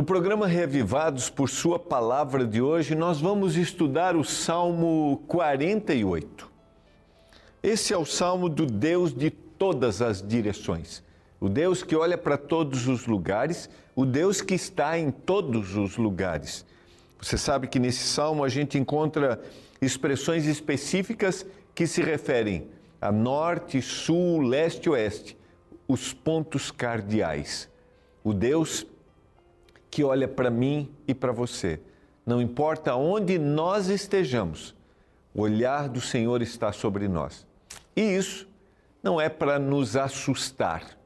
No programa Revivados por Sua Palavra de hoje, nós vamos estudar o Salmo 48. Esse é o salmo do Deus de todas as direções. O Deus que olha para todos os lugares, o Deus que está em todos os lugares. Você sabe que nesse salmo a gente encontra expressões específicas que se referem a norte, sul, leste oeste, os pontos cardeais. O Deus que olha para mim e para você. Não importa onde nós estejamos, o olhar do Senhor está sobre nós. E isso não é para nos assustar.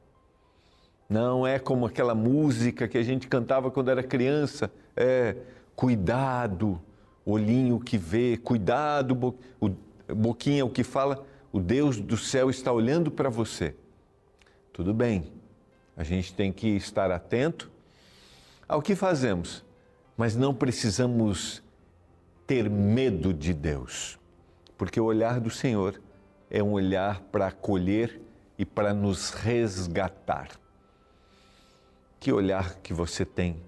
Não é como aquela música que a gente cantava quando era criança. É cuidado, olhinho que vê, cuidado, bo... o boquinha o que fala. O Deus do céu está olhando para você. Tudo bem, a gente tem que estar atento ao que fazemos, mas não precisamos ter medo de Deus, porque o olhar do Senhor é um olhar para acolher e para nos resgatar. Que olhar que você tem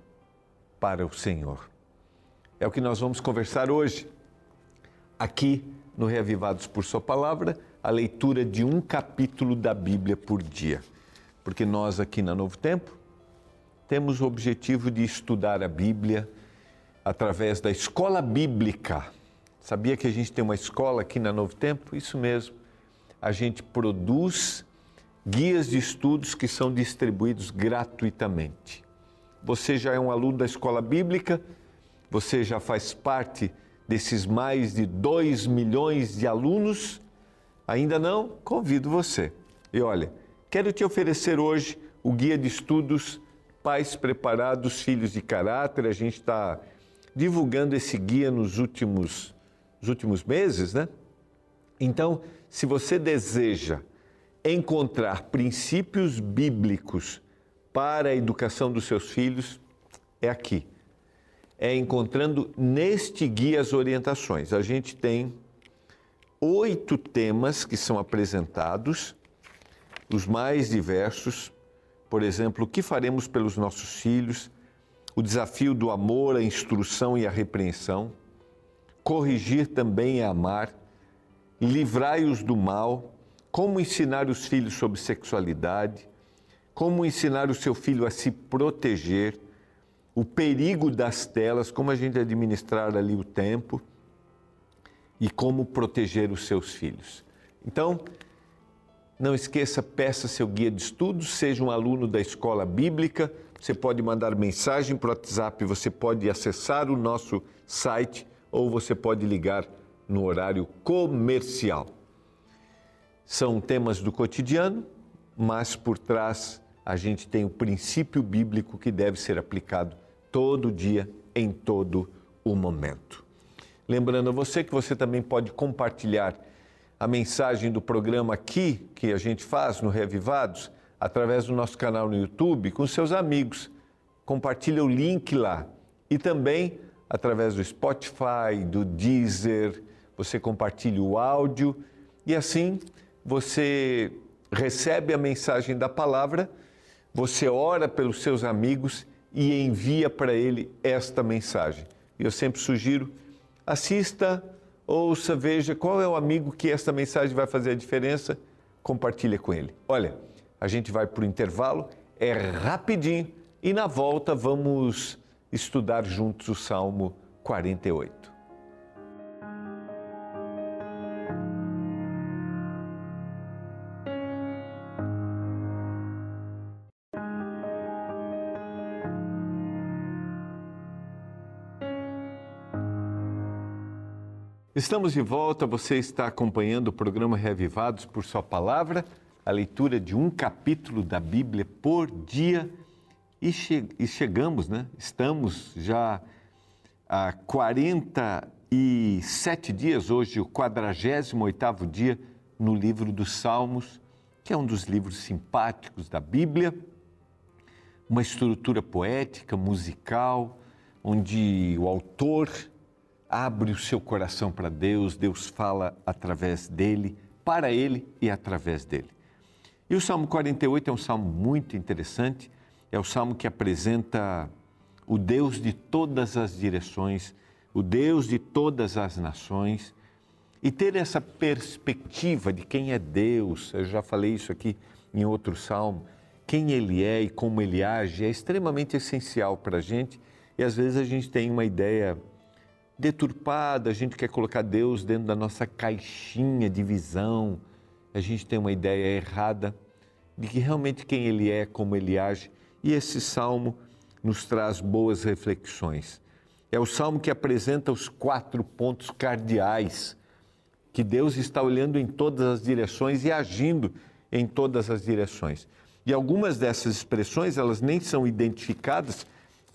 para o Senhor? É o que nós vamos conversar hoje, aqui no Reavivados por Sua Palavra, a leitura de um capítulo da Bíblia por dia. Porque nós aqui na Novo Tempo temos o objetivo de estudar a Bíblia através da escola bíblica. Sabia que a gente tem uma escola aqui na Novo Tempo? Isso mesmo. A gente produz guias de estudos que são distribuídos gratuitamente. Você já é um aluno da escola bíblica, você já faz parte desses mais de 2 milhões de alunos? Ainda não? Convido você. E olha, quero te oferecer hoje o guia de estudos pais preparados, filhos de caráter. A gente está divulgando esse guia nos últimos, nos últimos meses, né? Então, se você deseja encontrar princípios bíblicos para a educação dos seus filhos, é aqui. É encontrando neste guia as orientações. A gente tem oito temas que são apresentados, os mais diversos, por exemplo, o que faremos pelos nossos filhos, o desafio do amor, a instrução e a repreensão, corrigir também é amar, livrai-os do mal, como ensinar os filhos sobre sexualidade, como ensinar o seu filho a se proteger, o perigo das telas, como a gente administrar ali o tempo? E como proteger os seus filhos. Então, não esqueça, peça seu guia de estudos, seja um aluno da escola bíblica. Você pode mandar mensagem para o WhatsApp, você pode acessar o nosso site ou você pode ligar no horário comercial. São temas do cotidiano, mas por trás a gente tem o princípio bíblico que deve ser aplicado todo dia, em todo o momento. Lembrando a você que você também pode compartilhar a mensagem do programa aqui, que a gente faz no Revivados, através do nosso canal no YouTube, com seus amigos. Compartilha o link lá. E também através do Spotify, do Deezer, você compartilha o áudio e assim você recebe a mensagem da palavra, você ora pelos seus amigos e envia para ele esta mensagem. Eu sempre sugiro, assista ouça, veja qual é o amigo que esta mensagem vai fazer a diferença, compartilha com ele. Olha, a gente vai para o intervalo, é rapidinho e na volta vamos estudar juntos o Salmo 48. Estamos de volta, você está acompanhando o programa Reavivados por Sua Palavra, a leitura de um capítulo da Bíblia por dia. E, che e chegamos, né? Estamos já há 47 dias, hoje o 48 dia, no livro dos Salmos, que é um dos livros simpáticos da Bíblia, uma estrutura poética, musical, onde o autor abre o seu coração para Deus, Deus fala através dele, para ele e através dele. E o Salmo 48 é um salmo muito interessante, é o salmo que apresenta o Deus de todas as direções, o Deus de todas as nações, e ter essa perspectiva de quem é Deus, eu já falei isso aqui em outro salmo, quem Ele é e como Ele age é extremamente essencial para a gente, e às vezes a gente tem uma ideia deturpada, a gente quer colocar Deus dentro da nossa caixinha de visão, a gente tem uma ideia errada de que realmente quem Ele é, como Ele age, e esse salmo nos traz boas reflexões. É o salmo que apresenta os quatro pontos cardeais que Deus está olhando em todas as direções e agindo em todas as direções. E algumas dessas expressões, elas nem são identificadas,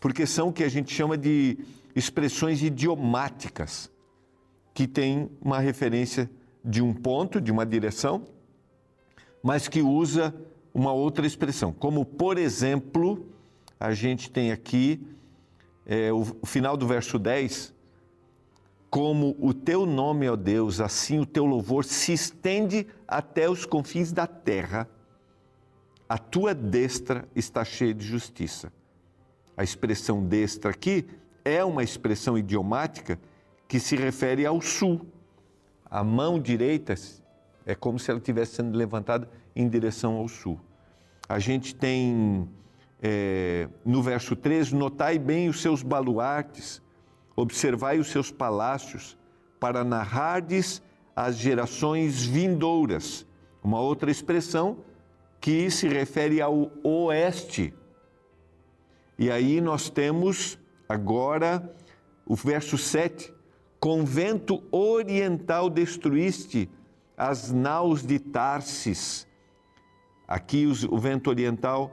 porque são o que a gente chama de expressões idiomáticas, que têm uma referência de um ponto, de uma direção, mas que usa uma outra expressão. Como, por exemplo, a gente tem aqui é, o, final do verso 10, como o teu nome, ó Deus, assim o teu louvor se estende até os confins da terra. A tua destra está cheia de justiça. A expressão destra aqui é uma expressão idiomática que se refere ao sul. A mão direita é como se ela estivesse sendo levantada em direção ao sul. A gente tem é, no verso 3: Notai bem os seus baluartes, observai os seus palácios, para narrardes as gerações vindouras. Uma outra expressão que se refere ao oeste. E aí nós temos agora o verso 7: Com vento oriental destruíste as naus de Tarsis. Aqui o vento oriental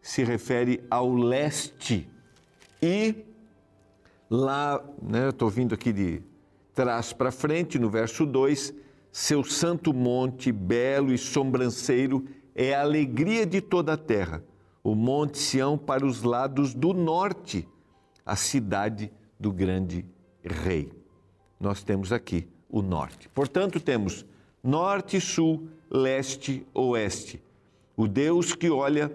se refere ao leste. E lá, né, estou vindo aqui de trás para frente, no verso 2, seu santo monte, belo e sobranceiro, é a alegria de toda a terra. O monte Sião para os lados do norte, a cidade do grande rei. Nós temos aqui o norte. Portanto, temos norte, sul, leste, oeste. O Deus que olha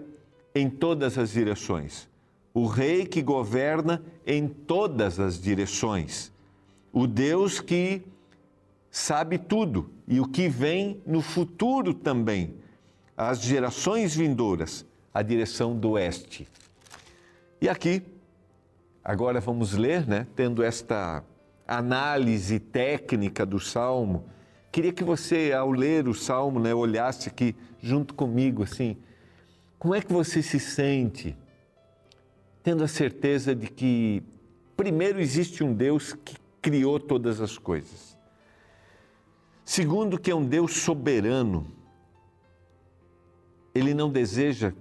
em todas as direções. O Rei que governa em todas as direções. O Deus que sabe tudo e o que vem no futuro também. As gerações vindouras, a direção do oeste. E aqui, agora vamos ler, né, tendo esta análise técnica do salmo. Queria que você, ao ler o salmo, né, olhasse aqui junto comigo, assim, como é que você se sente tendo a certeza de que, primeiro, existe um Deus que criou todas as coisas? Segundo, que é um Deus soberano. Ele não deseja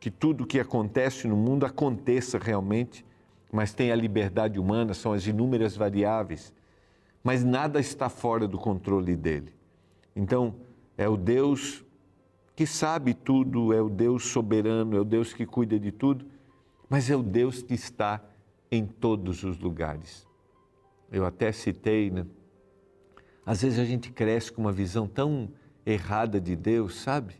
que tudo o que acontece no mundo aconteça realmente, mas tem a liberdade humana, são as inúmeras variáveis, mas nada está fora do controle dele. Então, é o Deus que sabe tudo, é o Deus soberano, é o Deus que cuida de tudo, mas é o Deus que está em todos os lugares. Eu até citei, né? Às vezes a gente cresce com uma visão tão errada de Deus, sabe?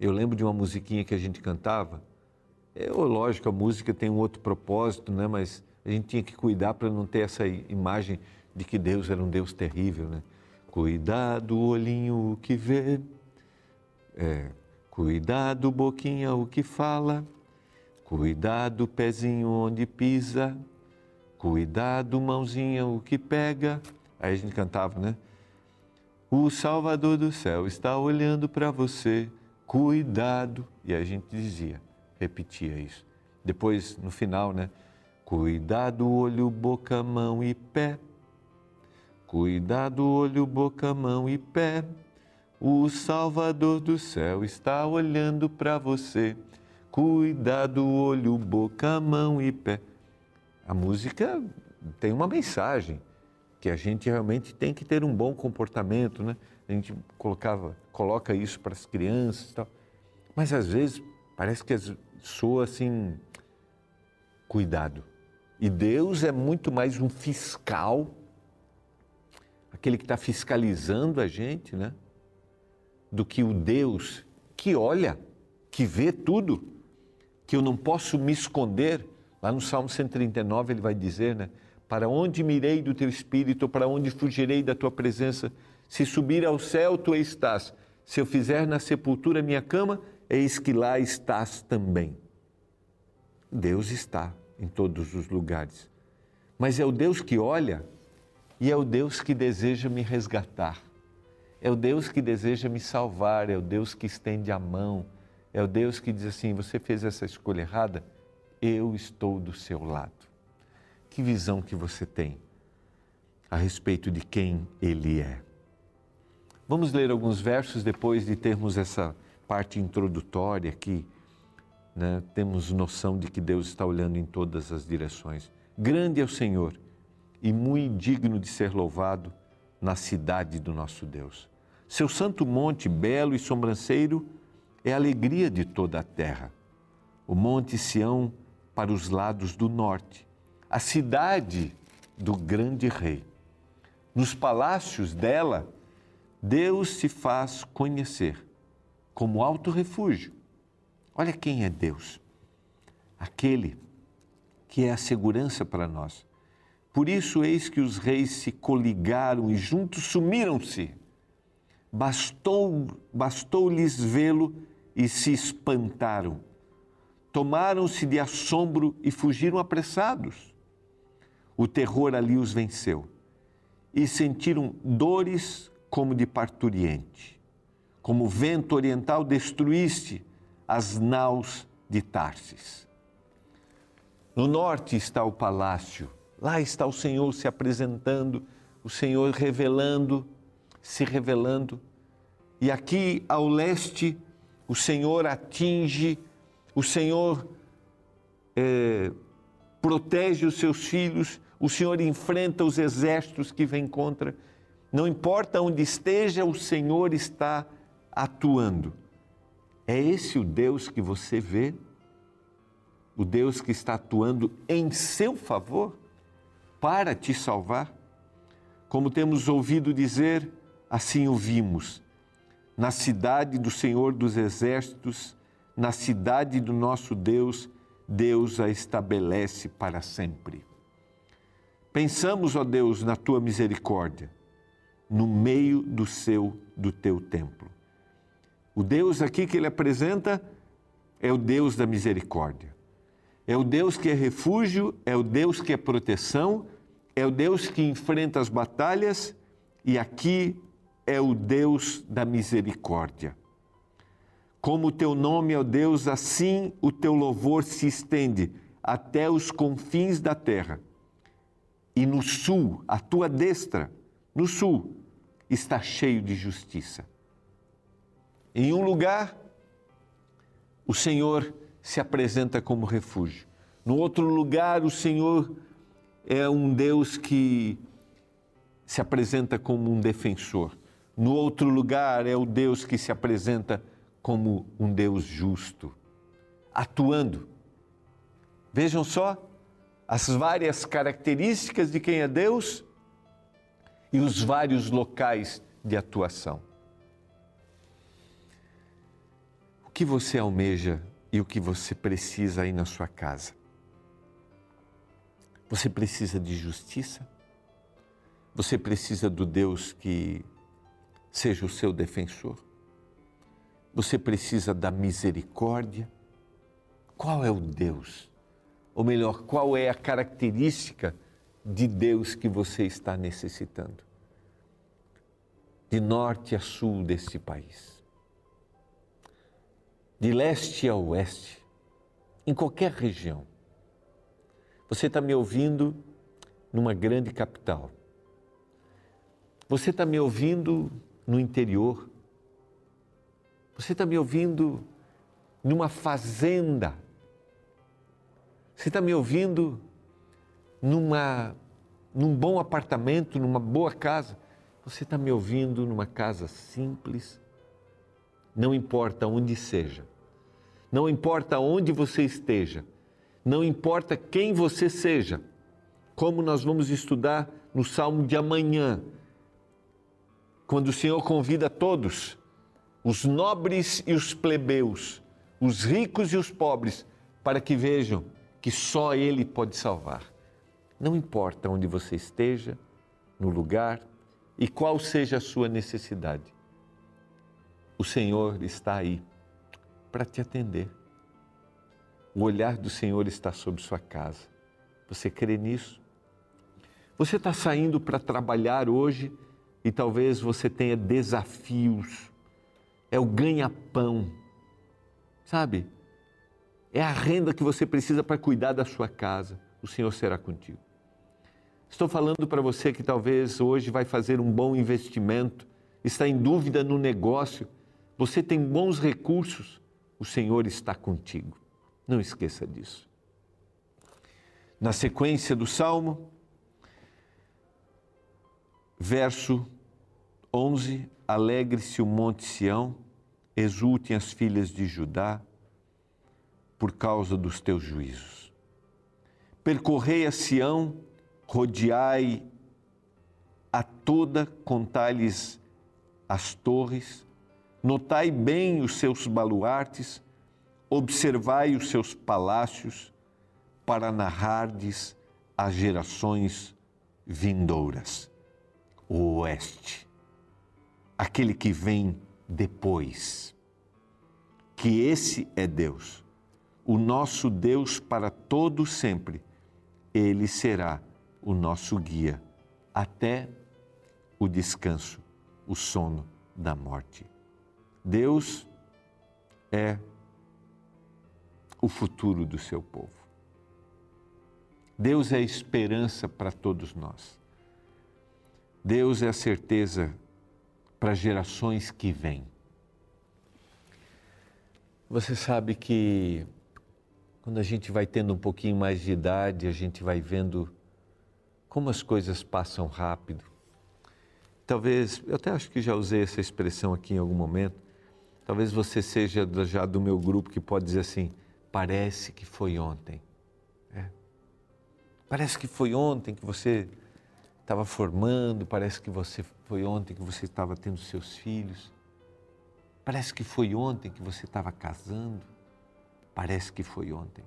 Eu lembro de uma musiquinha que a gente cantava. É lógico, a música tem um outro propósito, né? Mas a gente tinha que cuidar para não ter essa imagem de que Deus era um Deus terrível, né? Cuidado, olhinho que vê, é, cuidado, boquinha, o que fala. Cuidado, pezinho, onde pisa. Cuidado, mãozinha, o que pega. Aí a gente cantava, né? O Salvador do céu está olhando para você. Cuidado. E a gente dizia, repetia isso. Depois, no final, né? Cuidado, olho, boca, mão e pé. Cuidado, olho, boca, mão e pé. O Salvador do céu está olhando para você. Cuidado, olho, boca, mão e pé. A música tem uma mensagem que a gente realmente tem que ter um bom comportamento, né? A gente colocava, coloca isso para as crianças e tal. Mas às vezes parece que soa assim, cuidado. E Deus é muito mais um fiscal, aquele que está fiscalizando a gente, né? do que o Deus que olha, que vê tudo, que eu não posso me esconder. Lá no Salmo 139 ele vai dizer, né? Para onde mirei do teu espírito, para onde fugirei da tua presença? Se subir ao céu, tu estás. Se eu fizer na sepultura minha cama, eis que lá estás também. Deus está em todos os lugares. Mas é o Deus que olha e é o Deus que deseja me resgatar. É o Deus que deseja me salvar, é o Deus que estende a mão, é o Deus que diz assim: você fez essa escolha errada, eu estou do seu lado. Que visão que você tem a respeito de quem Ele é. Vamos ler alguns versos depois de termos essa parte introdutória aqui. Né? Temos noção de que Deus está olhando em todas as direções. Grande é o Senhor e muito digno de ser louvado na cidade do nosso Deus. Seu santo monte, belo e sobranceiro, é a alegria de toda a terra. O monte Sião para os lados do norte, a cidade do grande rei. Nos palácios dela, Deus se faz conhecer como alto refúgio. Olha quem é Deus. Aquele que é a segurança para nós. Por isso, eis que os reis se coligaram e juntos sumiram-se. Bastou, bastou-lhes vê-lo e se espantaram. Tomaram-se de assombro e fugiram apressados. O terror ali os venceu e sentiram dores como de parturiente. Como vento oriental destruíste as naus de Tarsis. No norte está o palácio, lá está o Senhor se apresentando, o Senhor revelando, se revelando. E aqui ao leste, o Senhor atinge, o Senhor é, protege os seus filhos, o Senhor enfrenta os exércitos que vêm contra. Não importa onde esteja, o Senhor está atuando. É esse o Deus que você vê? o Deus que está atuando em seu favor para te salvar? Como temos ouvido dizer, assim o vimos. Na cidade do Senhor dos Exércitos, na cidade do nosso Deus, Deus a estabelece para sempre. Pensamos, ó Deus, na tua misericórdia, no meio do seu do teu templo. O Deus aqui que ele apresenta é o Deus da misericórdia. É o Deus que é refúgio, é o Deus que é proteção, é o Deus que enfrenta as batalhas e aqui é o Deus da misericórdia. Como o teu nome é o Deus, assim o teu louvor se estende até os confins da terra. E no sul, a tua destra, no sul, está cheio de justiça. Em um lugar, o Senhor se apresenta como refúgio. No outro lugar, o Senhor é um Deus que se apresenta como um defensor. No outro lugar, é o Deus que se apresenta como um Deus justo, atuando. Vejam só as várias características de quem é Deus e os vários locais de atuação. Que você almeja e o que você precisa aí na sua casa. Você precisa de justiça? Você precisa do Deus que seja o seu defensor? Você precisa da misericórdia? Qual é o Deus? Ou melhor, qual é a característica de Deus que você está necessitando? De norte a sul desse país de leste a oeste, em qualquer região. Você está me ouvindo numa grande capital. Você está me ouvindo no interior. Você está me ouvindo numa fazenda. Você está me ouvindo numa, num bom apartamento, numa boa casa. Você está me ouvindo numa casa simples. Não importa onde seja. Não importa onde você esteja, não importa quem você seja, como nós vamos estudar no salmo de amanhã, quando o Senhor convida todos, os nobres e os plebeus, os ricos e os pobres, para que vejam que só Ele pode salvar. Não importa onde você esteja, no lugar e qual seja a sua necessidade, o Senhor está aí para te atender. O olhar do Senhor está sobre sua casa. Você crê nisso? Você está saindo para trabalhar hoje e talvez você tenha desafios. É o ganha-pão, sabe? É a renda que você precisa para cuidar da sua casa. O Senhor será contigo. Estou falando para você que talvez hoje vai fazer um bom investimento, está em dúvida no negócio, você tem bons recursos, o Senhor está contigo. Não esqueça disso. Na sequência do salmo, verso 11: Alegre-se o monte Sião, exultem as filhas de Judá, por causa dos teus juízos. Percorrei a Sião, rodeai a toda, contai-lhes as torres, notai bem os seus baluartes, observai os seus palácios, para narrardes as gerações vindouras. O oeste, aquele que vem depois. Que esse é Deus, o nosso Deus para todo sempre. Ele será o nosso guia até o descanso, o sono da morte. Deus é o futuro do seu povo. Deus é a esperança para todos nós. Deus é a certeza para gerações que vêm. Você sabe que quando a gente vai tendo um pouquinho mais de idade, a gente vai vendo como as coisas passam rápido. Talvez, eu até acho que já usei essa expressão aqui em algum momento. Talvez você seja já do meu grupo que pode dizer assim: parece que foi ontem. É. Parece que foi ontem que você estava formando, parece que você foi ontem que você estava tendo seus filhos. Parece que foi ontem que você estava casando. Parece que foi ontem.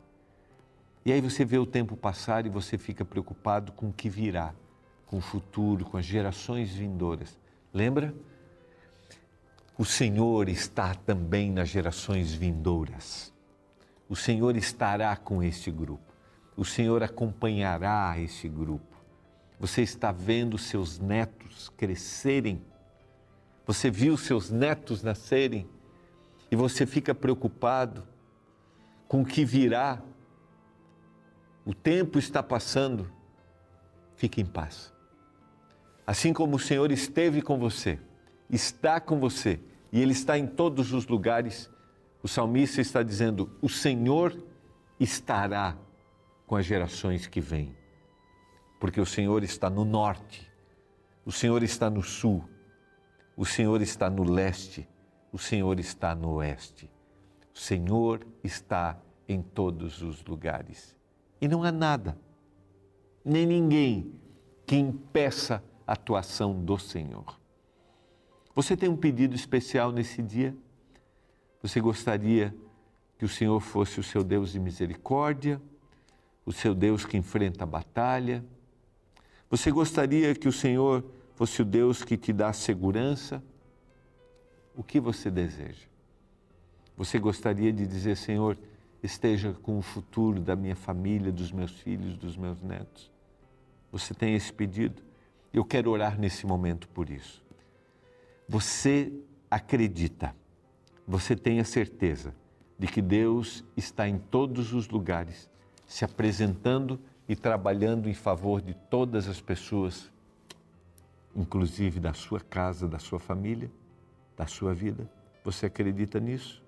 E aí você vê o tempo passar e você fica preocupado com o que virá, com o futuro, com as gerações vindouras. Lembra? O Senhor está também nas gerações vindouras. O Senhor estará com este grupo. O Senhor acompanhará este grupo. Você está vendo seus netos crescerem. Você viu seus netos nascerem e você fica preocupado com o que virá. O tempo está passando. Fique em paz. Assim como o Senhor esteve com você, está com você e Ele está em todos os lugares o salmista está dizendo: o Senhor estará com as gerações que vêm, porque o Senhor está no norte, o Senhor está no sul, o Senhor está no leste, o Senhor está no oeste. O Senhor está em todos os lugares. E não há nada, nem ninguém que impeça a atuação do Senhor. Você tem um pedido especial nesse dia? Você gostaria que o Senhor fosse o seu Deus de misericórdia, o seu Deus que enfrenta a batalha? Você gostaria que o Senhor fosse o Deus que te dá segurança? O que você deseja? Você gostaria de dizer, Senhor, esteja com o futuro da minha família, dos meus filhos, dos meus netos? Você tem esse pedido? Eu quero orar nesse momento por isso. Você acredita você tenha certeza de que Deus está em todos os lugares, se apresentando e trabalhando em favor de todas as pessoas, inclusive da sua casa, da sua família, da sua vida. Você acredita nisso?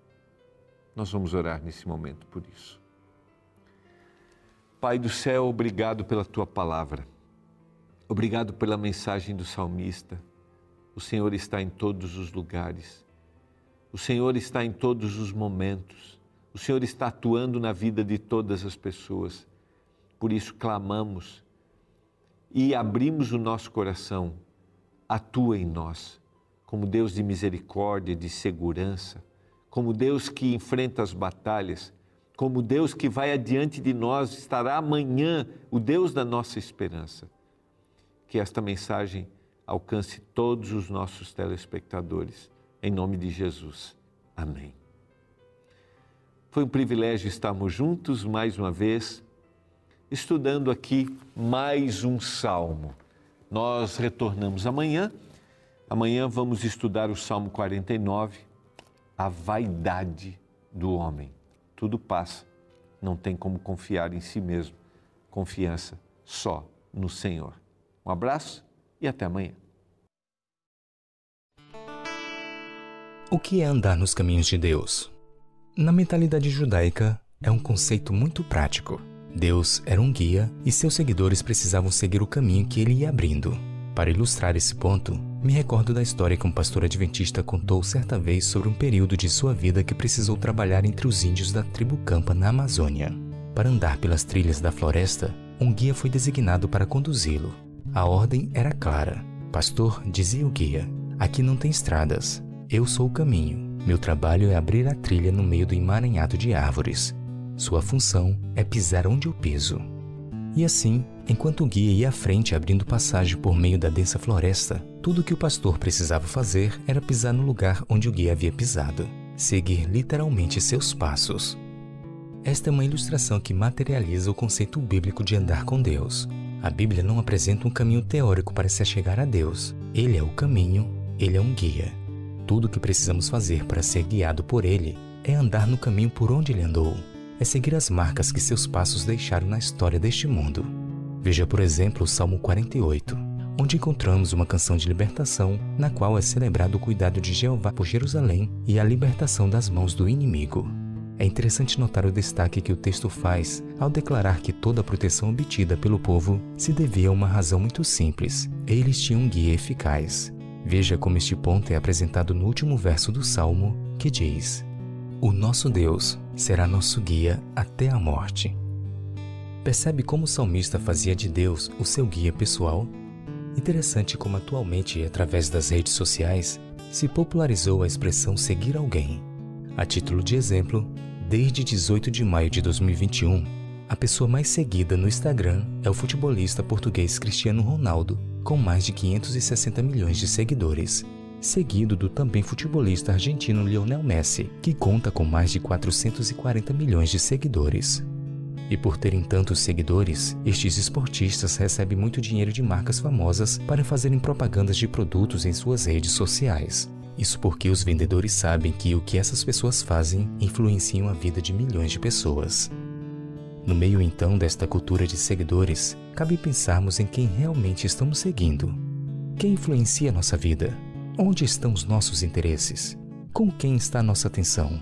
Nós vamos orar nesse momento por isso. Pai do céu, obrigado pela tua palavra. Obrigado pela mensagem do salmista. O Senhor está em todos os lugares o Senhor está em todos os momentos. O Senhor está atuando na vida de todas as pessoas. Por isso clamamos e abrimos o nosso coração. Atua em nós, como Deus de misericórdia, de segurança, como Deus que enfrenta as batalhas, como Deus que vai adiante de nós, estará amanhã, o Deus da nossa esperança. Que esta mensagem alcance todos os nossos telespectadores. Em nome de Jesus. Amém. Foi um privilégio estarmos juntos mais uma vez, estudando aqui mais um salmo. Nós retornamos amanhã. Amanhã vamos estudar o Salmo 49, a vaidade do homem. Tudo passa, não tem como confiar em si mesmo. Confiança só no Senhor. Um abraço e até amanhã. O que é andar nos caminhos de Deus? Na mentalidade judaica, é um conceito muito prático. Deus era um guia e seus seguidores precisavam seguir o caminho que ele ia abrindo. Para ilustrar esse ponto, me recordo da história que um pastor adventista contou certa vez sobre um período de sua vida que precisou trabalhar entre os índios da tribo Campa na Amazônia. Para andar pelas trilhas da floresta, um guia foi designado para conduzi-lo. A ordem era clara. Pastor, dizia o guia, aqui não tem estradas. Eu sou o caminho. Meu trabalho é abrir a trilha no meio do emaranhado de árvores. Sua função é pisar onde eu piso. E assim, enquanto o guia ia à frente abrindo passagem por meio da densa floresta, tudo o que o pastor precisava fazer era pisar no lugar onde o guia havia pisado, seguir literalmente seus passos. Esta é uma ilustração que materializa o conceito bíblico de andar com Deus. A Bíblia não apresenta um caminho teórico para se chegar a Deus. Ele é o caminho, ele é um guia. Tudo o que precisamos fazer para ser guiado por Ele é andar no caminho por onde Ele andou, é seguir as marcas que seus passos deixaram na história deste mundo. Veja, por exemplo, o Salmo 48, onde encontramos uma canção de libertação, na qual é celebrado o cuidado de Jeová por Jerusalém e a libertação das mãos do inimigo. É interessante notar o destaque que o texto faz ao declarar que toda a proteção obtida pelo povo se devia a uma razão muito simples: eles tinham um guia eficaz, Veja como este ponto é apresentado no último verso do Salmo, que diz: O nosso Deus será nosso guia até a morte. Percebe como o salmista fazia de Deus o seu guia pessoal? Interessante como atualmente, através das redes sociais, se popularizou a expressão seguir alguém. A título de exemplo, desde 18 de maio de 2021, a pessoa mais seguida no Instagram é o futebolista português Cristiano Ronaldo, com mais de 560 milhões de seguidores, seguido do também futebolista argentino Lionel Messi, que conta com mais de 440 milhões de seguidores. E por terem tantos seguidores, estes esportistas recebem muito dinheiro de marcas famosas para fazerem propagandas de produtos em suas redes sociais. Isso porque os vendedores sabem que o que essas pessoas fazem influenciam a vida de milhões de pessoas. No meio então desta cultura de seguidores, cabe pensarmos em quem realmente estamos seguindo. Quem influencia nossa vida? Onde estão os nossos interesses? Com quem está nossa atenção?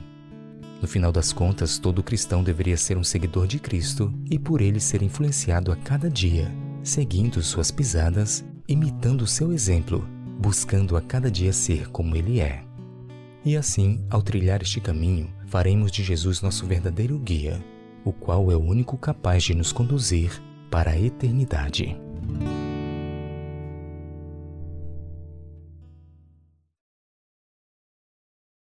No final das contas, todo cristão deveria ser um seguidor de Cristo e por ele ser influenciado a cada dia, seguindo suas pisadas, imitando seu exemplo, buscando a cada dia ser como ele é. E assim, ao trilhar este caminho, faremos de Jesus nosso verdadeiro guia o qual é o único capaz de nos conduzir para a eternidade.